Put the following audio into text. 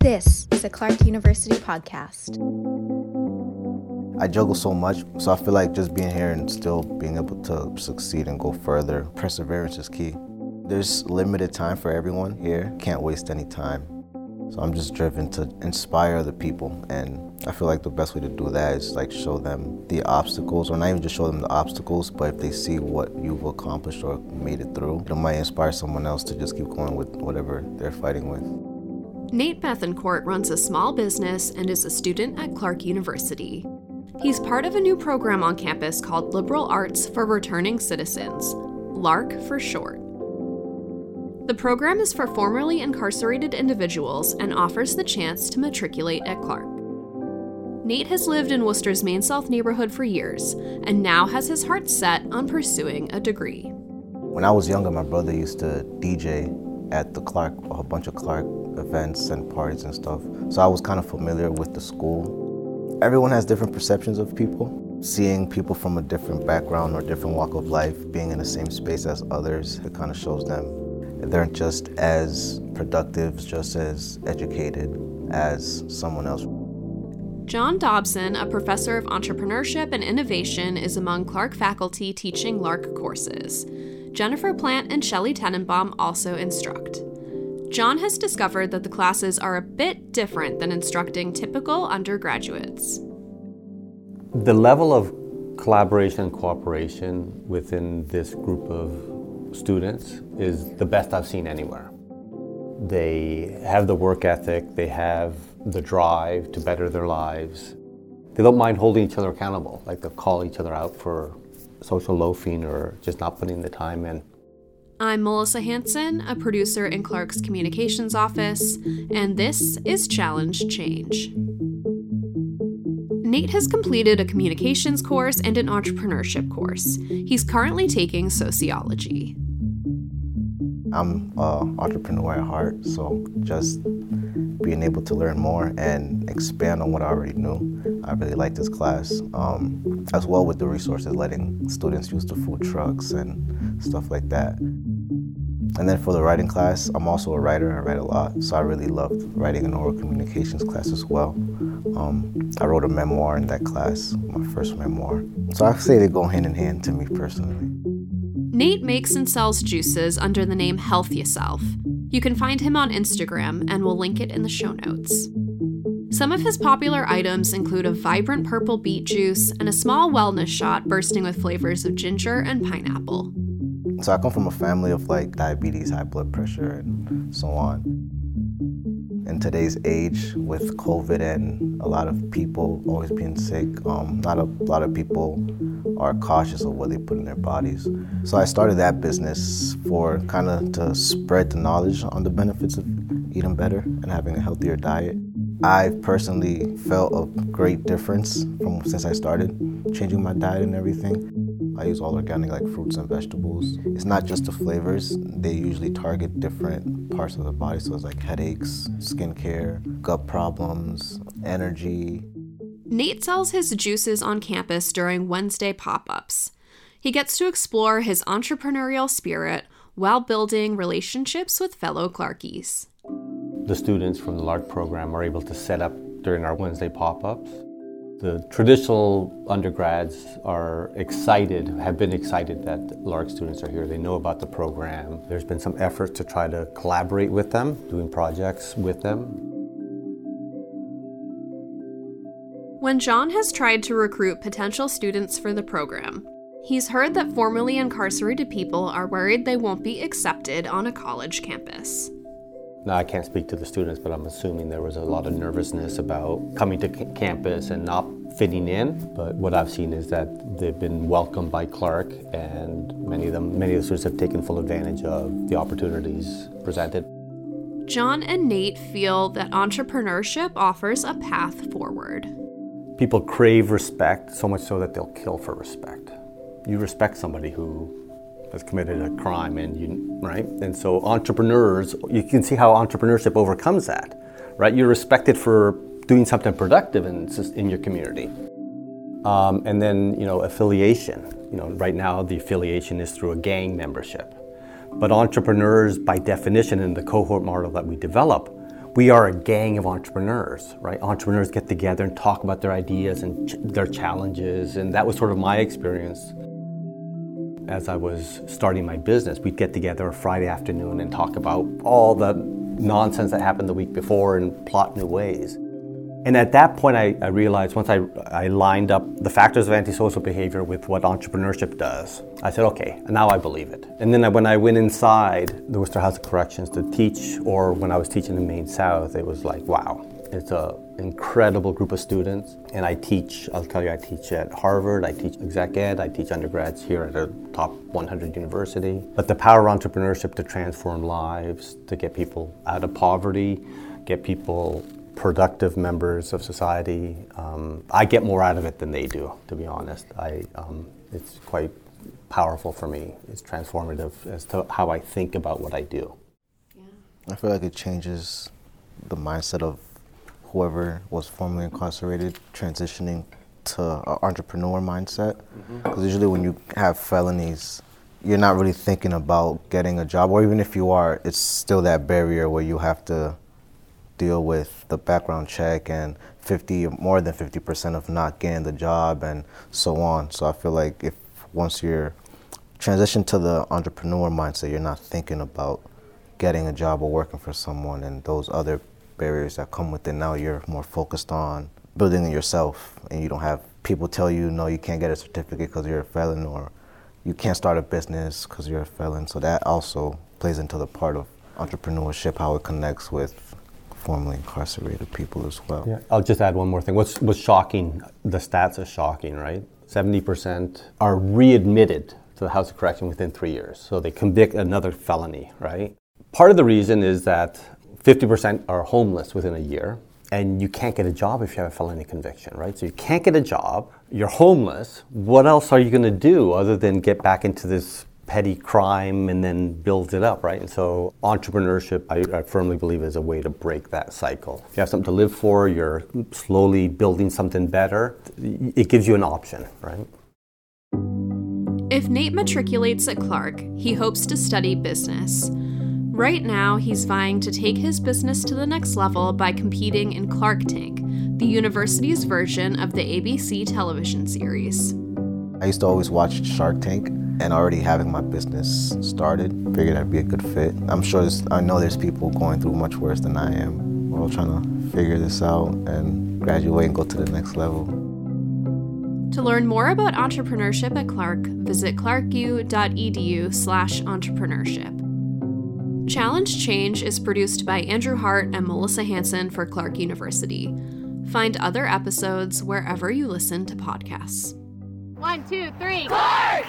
This is a Clark University podcast. I juggle so much, so I feel like just being here and still being able to succeed and go further, perseverance is key. There's limited time for everyone here, can't waste any time. So I'm just driven to inspire other people, and I feel like the best way to do that is like show them the obstacles, or not even just show them the obstacles, but if they see what you've accomplished or made it through, it might inspire someone else to just keep going with whatever they're fighting with. Nate Bethancourt runs a small business and is a student at Clark University. He's part of a new program on campus called Liberal Arts for Returning Citizens, LARC for short. The program is for formerly incarcerated individuals and offers the chance to matriculate at Clark. Nate has lived in Worcester's Main South neighborhood for years and now has his heart set on pursuing a degree. When I was younger, my brother used to DJ at the Clark, a bunch of Clark events and parties and stuff. So I was kind of familiar with the school. Everyone has different perceptions of people. Seeing people from a different background or different walk of life being in the same space as others, it kind of shows them they're just as productive, just as educated as someone else. John Dobson, a professor of entrepreneurship and innovation, is among Clark faculty teaching LARC courses. Jennifer Plant and Shelley Tenenbaum also instruct. John has discovered that the classes are a bit different than instructing typical undergraduates. The level of collaboration and cooperation within this group of students is the best I've seen anywhere. They have the work ethic, they have the drive to better their lives. They don't mind holding each other accountable, like they'll call each other out for social loafing or just not putting the time in. I'm Melissa Hanson, a producer in Clark's communications office, and this is Challenge Change. Nate has completed a communications course and an entrepreneurship course. He's currently taking sociology. I'm an entrepreneur at heart, so just being able to learn more and expand on what I already knew. I really like this class, um, as well with the resources, letting students use the food trucks and stuff like that. And then for the writing class, I'm also a writer. I write a lot, so I really loved writing an oral communications class as well. Um, I wrote a memoir in that class, my first memoir. So I say they go hand in hand to me personally. Nate makes and sells juices under the name Health Yourself. You can find him on Instagram, and we'll link it in the show notes. Some of his popular items include a vibrant purple beet juice and a small wellness shot bursting with flavors of ginger and pineapple. So I come from a family of like diabetes, high blood pressure, and so on. In today's age, with COVID and a lot of people always being sick, um, not a lot of people are cautious of what they put in their bodies. So I started that business for kind of to spread the knowledge on the benefits of eating better and having a healthier diet. I've personally felt a great difference from since I started changing my diet and everything. I use all organic like fruits and vegetables. It's not just the flavors, they usually target different parts of the body. So it's like headaches, skincare, gut problems, energy. Nate sells his juices on campus during Wednesday pop ups. He gets to explore his entrepreneurial spirit while building relationships with fellow Clarkies. The students from the LARC program are able to set up during our Wednesday pop ups the traditional undergrads are excited, have been excited that LARC students are here. They know about the program. There's been some effort to try to collaborate with them, doing projects with them. When John has tried to recruit potential students for the program, he's heard that formerly incarcerated people are worried they won't be accepted on a college campus. Now, I can't speak to the students, but I'm assuming there was a lot of nervousness about coming to c- campus and not fitting in. But what I've seen is that they've been welcomed by Clark, and many of them, many of the students have taken full advantage of the opportunities presented. John and Nate feel that entrepreneurship offers a path forward. People crave respect so much so that they'll kill for respect. You respect somebody who has committed a crime and you right? And so entrepreneurs you can see how entrepreneurship overcomes that right? You're respected for doing something productive in, in your community. Um, and then you know affiliation. You know right now the affiliation is through a gang membership. But entrepreneurs by definition in the cohort model that we develop we are a gang of entrepreneurs, right? Entrepreneurs get together and talk about their ideas and ch- their challenges, and that was sort of my experience as I was starting my business. We'd get together a Friday afternoon and talk about all the nonsense that happened the week before and plot new ways. And at that point, I, I, realized once I, I lined up the factors of antisocial behavior with what entrepreneurship does, I said, okay, now I believe it. And then when I went inside the Worcester House of Corrections to teach, or when I was teaching in Main South, it was like, wow, it's an incredible group of students. And I teach, I'll tell you, I teach at Harvard, I teach exec ed, I teach undergrads here at a top 100 university. But the power of entrepreneurship to transform lives, to get people out of poverty, get people productive members of society. Um, I get more out of it than they do, to be honest. I, um, it's quite powerful for me. It's transformative as to how I think about what I do. Yeah. I feel like it changes the mindset of whoever was formerly incarcerated transitioning to an entrepreneur mindset. Because mm-hmm. usually when you have felonies, you're not really thinking about getting a job, or even if you are, it's still that barrier where you have to deal with the background check and 50 more than 50% of not getting the job and so on. So I feel like if once you're transition to the entrepreneur mindset, you're not thinking about getting a job or working for someone and those other barriers that come with it. Now you're more focused on building it yourself and you don't have people tell you no you can't get a certificate because you're a felon or you can't start a business because you're a felon. So that also plays into the part of entrepreneurship, how it connects with formerly incarcerated people as well. Yeah, I'll just add one more thing. What's, what's shocking, the stats are shocking, right? 70% are readmitted to the House of Correction within three years. So they convict another felony, right? Part of the reason is that 50% are homeless within a year, and you can't get a job if you have a felony conviction, right? So you can't get a job, you're homeless. What else are you going to do other than get back into this petty crime and then build it up, right? And so entrepreneurship, I, I, firmly believe, is a way to break that cycle. If you have something to live for, you're slowly building something better, it gives you an option, right? If Nate matriculates at Clark, he hopes to study business. Right now, he's vying to take his business to the next level by competing in Clark Tank, the university's version of the ABC television series. I used to always watch Shark Tank and already having my business started, figured I'd be a good fit. I'm sure I know there's people going through much worse than I am. We're all trying to figure this out and graduate and go to the next level. To learn more about entrepreneurship at Clark, visit clarku.edu slash entrepreneurship. Challenge Change is produced by Andrew Hart and Melissa Hanson for Clark University. Find other episodes wherever you listen to podcasts. One, two, three. Clark!